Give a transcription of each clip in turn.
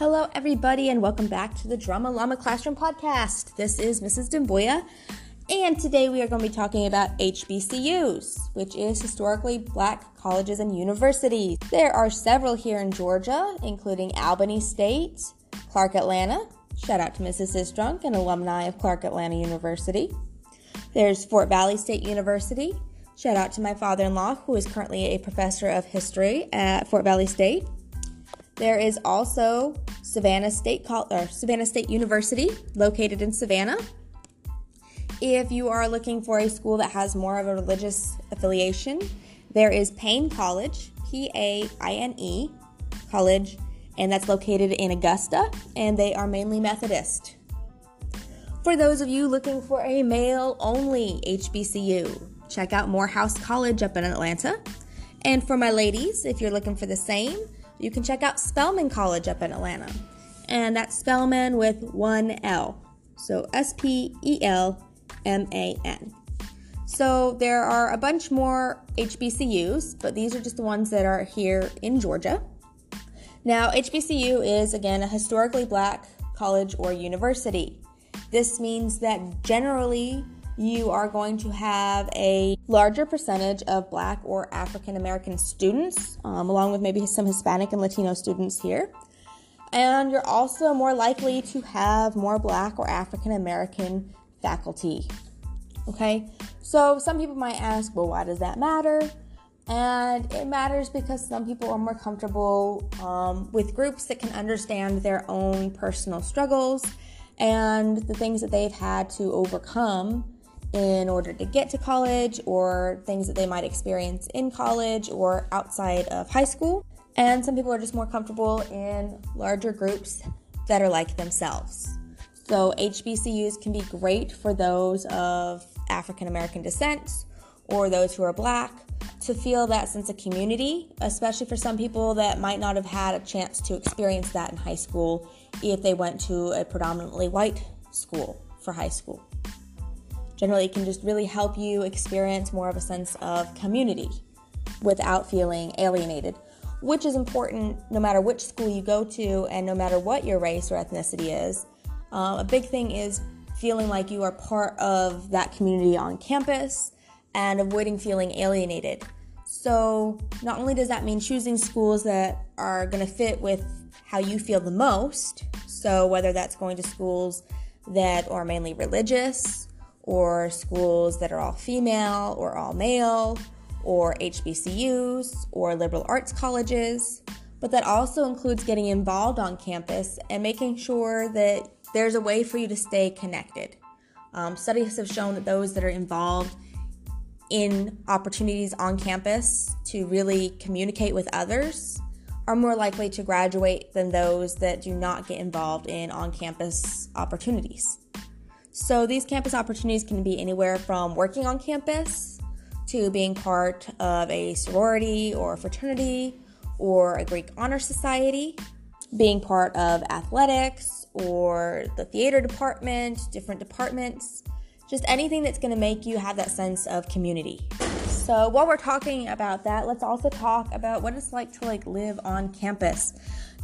Hello, everybody, and welcome back to the Drama Llama Classroom Podcast. This is Mrs. Dimboya, and today we are going to be talking about HBCUs, which is historically black colleges and universities. There are several here in Georgia, including Albany State, Clark Atlanta. Shout out to Mrs. Sistrunk, an alumni of Clark Atlanta University. There's Fort Valley State University. Shout out to my father in law, who is currently a professor of history at Fort Valley State. There is also Savannah State or Savannah State University, located in Savannah. If you are looking for a school that has more of a religious affiliation, there is Paine College, P A I N E College, and that's located in Augusta, and they are mainly Methodist. For those of you looking for a male only HBCU, check out Morehouse College up in Atlanta. And for my ladies, if you're looking for the same, you can check out Spelman College up in Atlanta. And that's Spelman with one L. So S P E L M A N. So there are a bunch more HBCUs, but these are just the ones that are here in Georgia. Now, HBCU is again a historically black college or university. This means that generally you are going to have a larger percentage of Black or African American students, um, along with maybe some Hispanic and Latino students here. And you're also more likely to have more Black or African American faculty. Okay, so some people might ask, well, why does that matter? And it matters because some people are more comfortable um, with groups that can understand their own personal struggles and the things that they've had to overcome in order to get to college or things that they might experience in college or outside of high school. And some people are just more comfortable in larger groups that are like themselves. So, HBCUs can be great for those of African American descent or those who are black to feel that sense of community, especially for some people that might not have had a chance to experience that in high school if they went to a predominantly white school for high school. Generally, it can just really help you experience more of a sense of community without feeling alienated, which is important no matter which school you go to and no matter what your race or ethnicity is. Uh, a big thing is feeling like you are part of that community on campus and avoiding feeling alienated. So, not only does that mean choosing schools that are going to fit with how you feel the most, so whether that's going to schools that are mainly religious or schools that are all female or all male, or HBCUs or liberal arts colleges, but that also includes getting involved on campus and making sure that there's a way for you to stay connected. Um, studies have shown that those that are involved in opportunities on campus to really communicate with others are more likely to graduate than those that do not get involved in on campus opportunities. So these campus opportunities can be anywhere from working on campus to being part of a sorority or fraternity or a Greek honor society, being part of athletics or the theater department, different departments, just anything that's going to make you have that sense of community. So while we're talking about that, let's also talk about what it's like to like live on campus.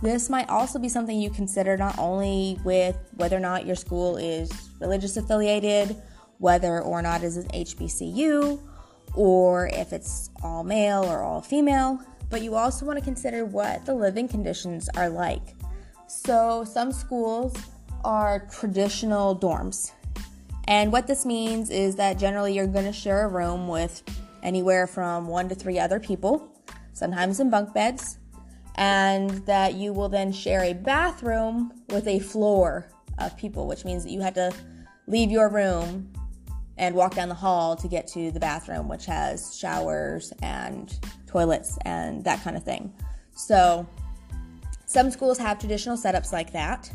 This might also be something you consider not only with whether or not your school is religious affiliated, whether or not it is an HBCU, or if it's all male or all female, but you also want to consider what the living conditions are like. So, some schools are traditional dorms. And what this means is that generally you're going to share a room with anywhere from one to three other people, sometimes in bunk beds, and that you will then share a bathroom with a floor of people, which means that you have to leave your room and walk down the hall to get to the bathroom, which has showers and toilets and that kind of thing. So, some schools have traditional setups like that.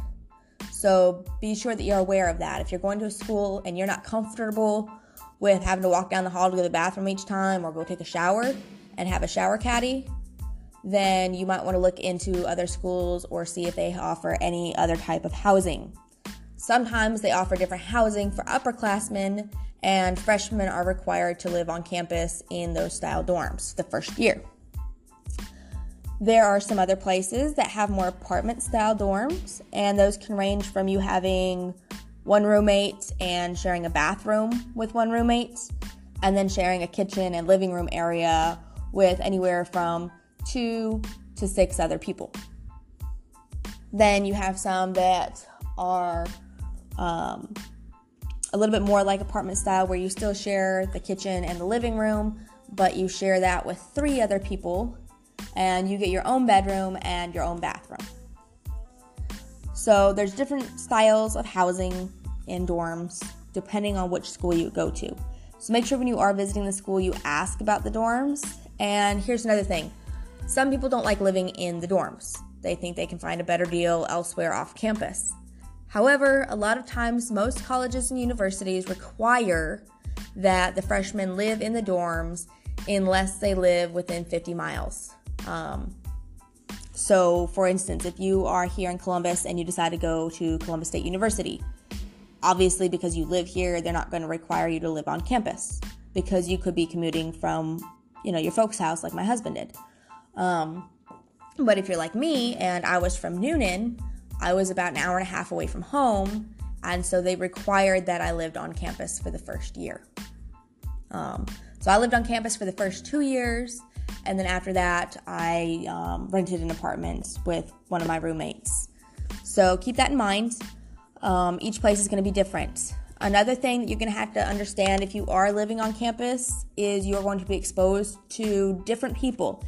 So, be sure that you're aware of that. If you're going to a school and you're not comfortable with having to walk down the hall to go to the bathroom each time or go take a shower and have a shower caddy, then you might want to look into other schools or see if they offer any other type of housing. Sometimes they offer different housing for upperclassmen, and freshmen are required to live on campus in those style dorms the first year. There are some other places that have more apartment style dorms, and those can range from you having one roommate and sharing a bathroom with one roommate, and then sharing a kitchen and living room area with anywhere from two to six other people. Then you have some that are um, a little bit more like apartment style where you still share the kitchen and the living room, but you share that with three other people and you get your own bedroom and your own bathroom. So there's different styles of housing in dorms depending on which school you go to. So make sure when you are visiting the school you ask about the dorms. And here's another thing. Some people don't like living in the dorms. They think they can find a better deal elsewhere off campus. However, a lot of times most colleges and universities require that the freshmen live in the dorms unless they live within 50 miles. Um, so, for instance, if you are here in Columbus and you decide to go to Columbus State University, obviously because you live here, they're not going to require you to live on campus because you could be commuting from, you know, your folks' house like my husband did. Um, but if you're like me and I was from Newnan, I was about an hour and a half away from home, and so they required that I lived on campus for the first year. Um, so I lived on campus for the first two years, and then after that, I um, rented an apartment with one of my roommates. So keep that in mind. Um, each place is going to be different. Another thing that you're going to have to understand if you are living on campus is you're going to be exposed to different people.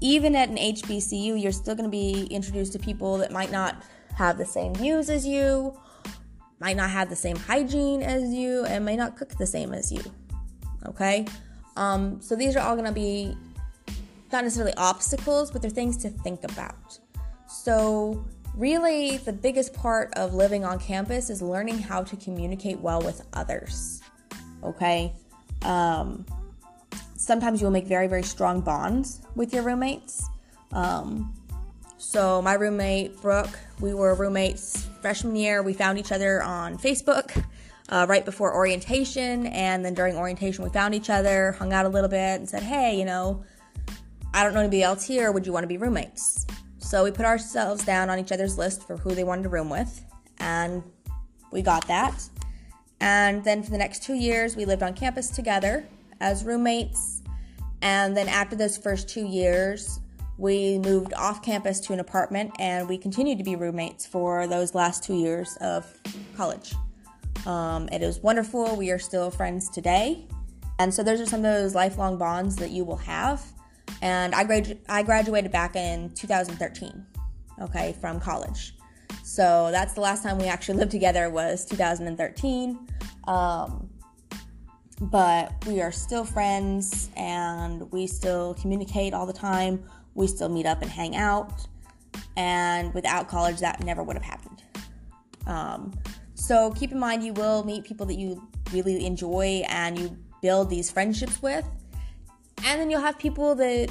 Even at an HBCU, you're still going to be introduced to people that might not have the same views as you, might not have the same hygiene as you, and may not cook the same as you. Okay? Um, so these are all going to be not necessarily obstacles, but they're things to think about. So, really, the biggest part of living on campus is learning how to communicate well with others. Okay? Um, sometimes you'll make very, very strong bonds with your roommates. Um, so, my roommate, Brooke, we were roommates freshman year. We found each other on Facebook uh, right before orientation. And then during orientation, we found each other, hung out a little bit, and said, hey, you know, I don't know anybody else here. Would you want to be roommates? So, we put ourselves down on each other's list for who they wanted to room with. And we got that. And then for the next two years, we lived on campus together as roommates. And then after those first two years, we moved off campus to an apartment and we continued to be roommates for those last two years of college. Um, it is wonderful. We are still friends today. And so those are some of those lifelong bonds that you will have. And I, gradu- I graduated back in 2013, okay, from college. So that's the last time we actually lived together was 2013. Um, but we are still friends and we still communicate all the time we still meet up and hang out. And without college, that never would have happened. Um, so keep in mind, you will meet people that you really enjoy and you build these friendships with. And then you'll have people that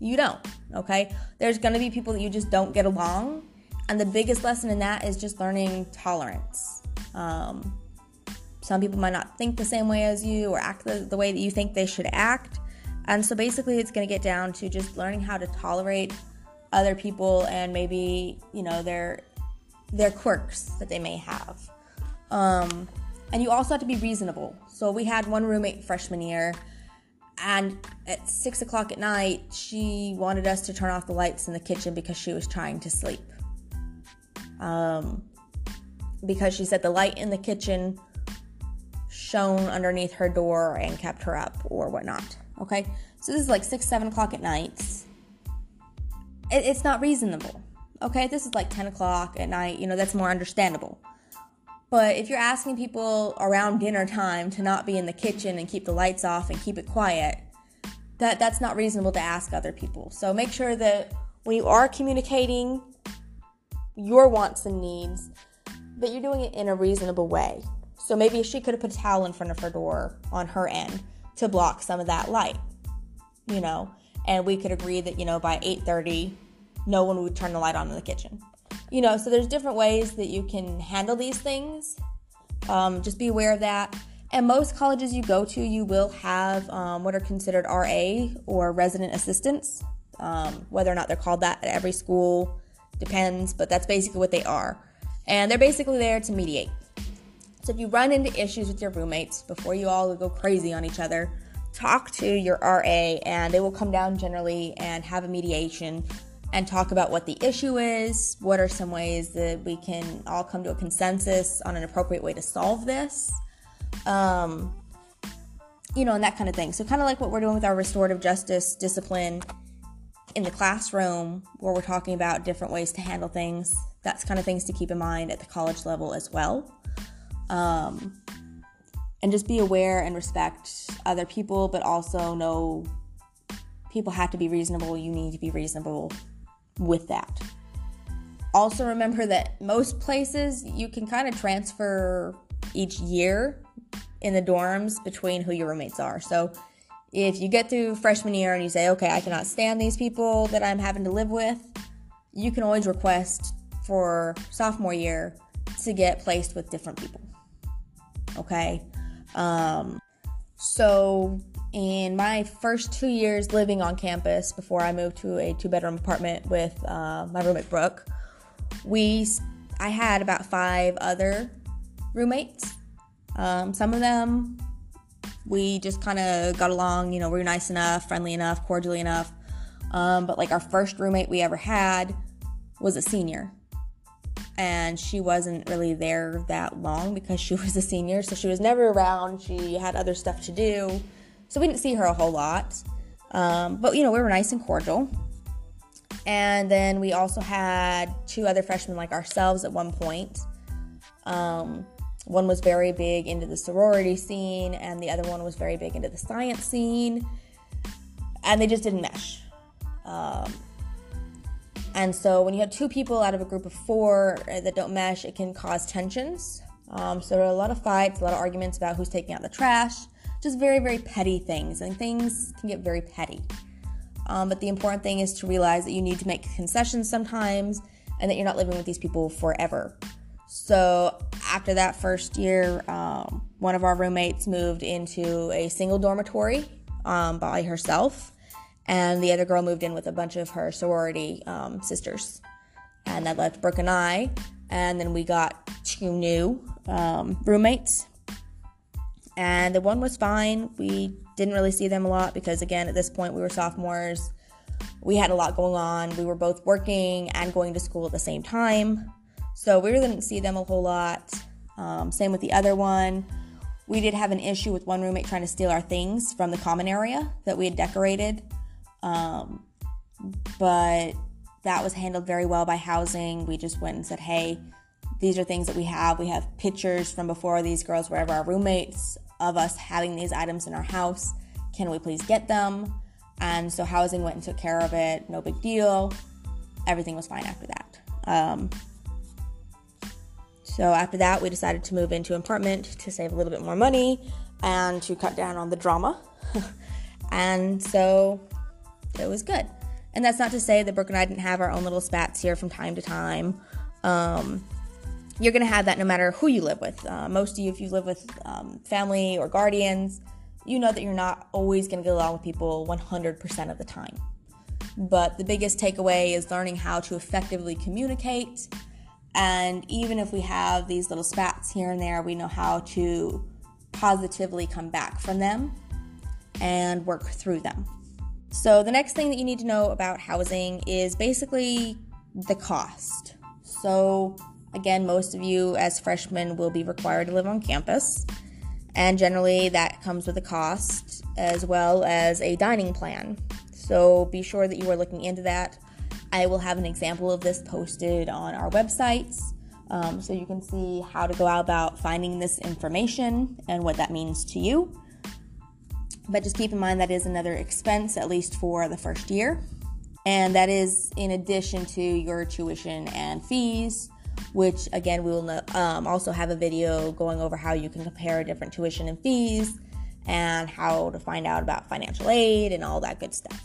you don't, okay? There's gonna be people that you just don't get along. And the biggest lesson in that is just learning tolerance. Um, some people might not think the same way as you or act the, the way that you think they should act. And so basically, it's going to get down to just learning how to tolerate other people and maybe you know their their quirks that they may have. Um, and you also have to be reasonable. So we had one roommate freshman year, and at six o'clock at night, she wanted us to turn off the lights in the kitchen because she was trying to sleep. Um, because she said the light in the kitchen shone underneath her door and kept her up or whatnot. Okay, so this is like six, seven o'clock at night. It, it's not reasonable. Okay, this is like 10 o'clock at night, you know, that's more understandable. But if you're asking people around dinner time to not be in the kitchen and keep the lights off and keep it quiet, that that's not reasonable to ask other people. So make sure that when you are communicating your wants and needs, that you're doing it in a reasonable way. So maybe she could have put a towel in front of her door on her end to block some of that light, you know, and we could agree that, you know, by 8:30 no one would turn the light on in the kitchen. You know, so there's different ways that you can handle these things. Um, just be aware of that. And most colleges you go to, you will have um, what are considered RA or resident assistants. Um, whether or not they're called that at every school depends, but that's basically what they are. And they're basically there to mediate. So if you run into issues with your roommates before you all go crazy on each other, talk to your RA and they will come down generally and have a mediation and talk about what the issue is, what are some ways that we can all come to a consensus on an appropriate way to solve this. Um, you know, and that kind of thing. So, kind of like what we're doing with our restorative justice discipline in the classroom, where we're talking about different ways to handle things. That's kind of things to keep in mind at the college level as well. Um, and just be aware and respect other people, but also know people have to be reasonable. You need to be reasonable with that. Also, remember that most places you can kind of transfer each year in the dorms between who your roommates are. So, if you get through freshman year and you say, okay, I cannot stand these people that I'm having to live with, you can always request for sophomore year to get placed with different people. Okay? Um, so, in my first two years living on campus before I moved to a two bedroom apartment with uh, my roommate Brooke, we I had about five other roommates. Um, some of them we just kind of got along, you know, we were nice enough, friendly enough, cordially enough. Um, but like our first roommate we ever had was a senior and she wasn't really there that long because she was a senior, so she was never around. She had other stuff to do, so we didn't see her a whole lot. Um, but you know, we were nice and cordial. And then we also had two other freshmen like ourselves at one point. Um, one was very big into the sorority scene, and the other one was very big into the science scene, and they just didn't mesh. Um, and so when you have two people out of a group of four uh, that don't mesh, it can cause tensions. Um, so there are a lot of fights, a lot of arguments about who's taking out the trash, just very, very petty things. And things can get very petty. Um, but the important thing is to realize that you need to make concessions sometimes and that you're not living with these people forever. So after that first year, um, one of our roommates moved into a single dormitory um, by herself and the other girl moved in with a bunch of her sorority um, sisters. And that left Brooke and I, and then we got two new um, roommates. And the one was fine. We didn't really see them a lot because, again, at this point, we were sophomores. We had a lot going on. We were both working and going to school at the same time. So we really didn't see them a whole lot. Um, same with the other one. We did have an issue with one roommate trying to steal our things from the common area that we had decorated. Um, but that was handled very well by housing. We just went and said, hey, these are things that we have. We have pictures from before these girls were ever our roommates of us having these items in our house. Can we please get them? And so housing went and took care of it. No big deal. Everything was fine after that. Um, so after that, we decided to move into an apartment to save a little bit more money and to cut down on the drama. and so it was good. And that's not to say that Brooke and I didn't have our own little spats here from time to time. Um, you're going to have that no matter who you live with. Uh, most of you, if you live with um, family or guardians, you know that you're not always going to get along with people 100% of the time. But the biggest takeaway is learning how to effectively communicate. And even if we have these little spats here and there, we know how to positively come back from them and work through them. So, the next thing that you need to know about housing is basically the cost. So, again, most of you as freshmen will be required to live on campus, and generally that comes with a cost as well as a dining plan. So, be sure that you are looking into that. I will have an example of this posted on our websites. Um, so you can see how to go out about finding this information and what that means to you. But just keep in mind that is another expense, at least for the first year. And that is in addition to your tuition and fees, which again, we will um, also have a video going over how you can compare different tuition and fees and how to find out about financial aid and all that good stuff.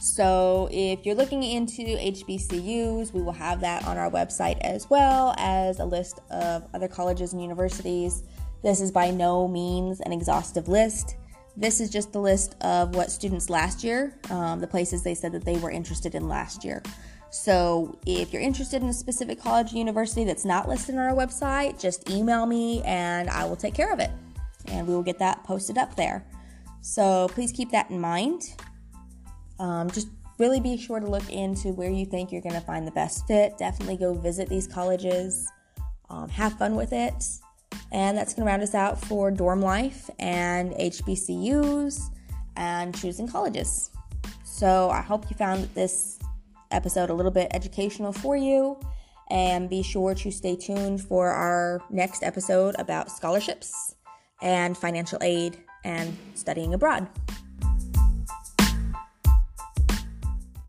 So, if you're looking into HBCUs, we will have that on our website as well as a list of other colleges and universities. This is by no means an exhaustive list. This is just the list of what students last year, um, the places they said that they were interested in last year. So if you're interested in a specific college or university that's not listed on our website, just email me and I will take care of it. And we will get that posted up there. So please keep that in mind. Um, just really be sure to look into where you think you're going to find the best fit. Definitely go visit these colleges, um, have fun with it. And that's going to round us out for dorm life and HBCUs and choosing colleges. So I hope you found this episode a little bit educational for you. And be sure to stay tuned for our next episode about scholarships and financial aid and studying abroad.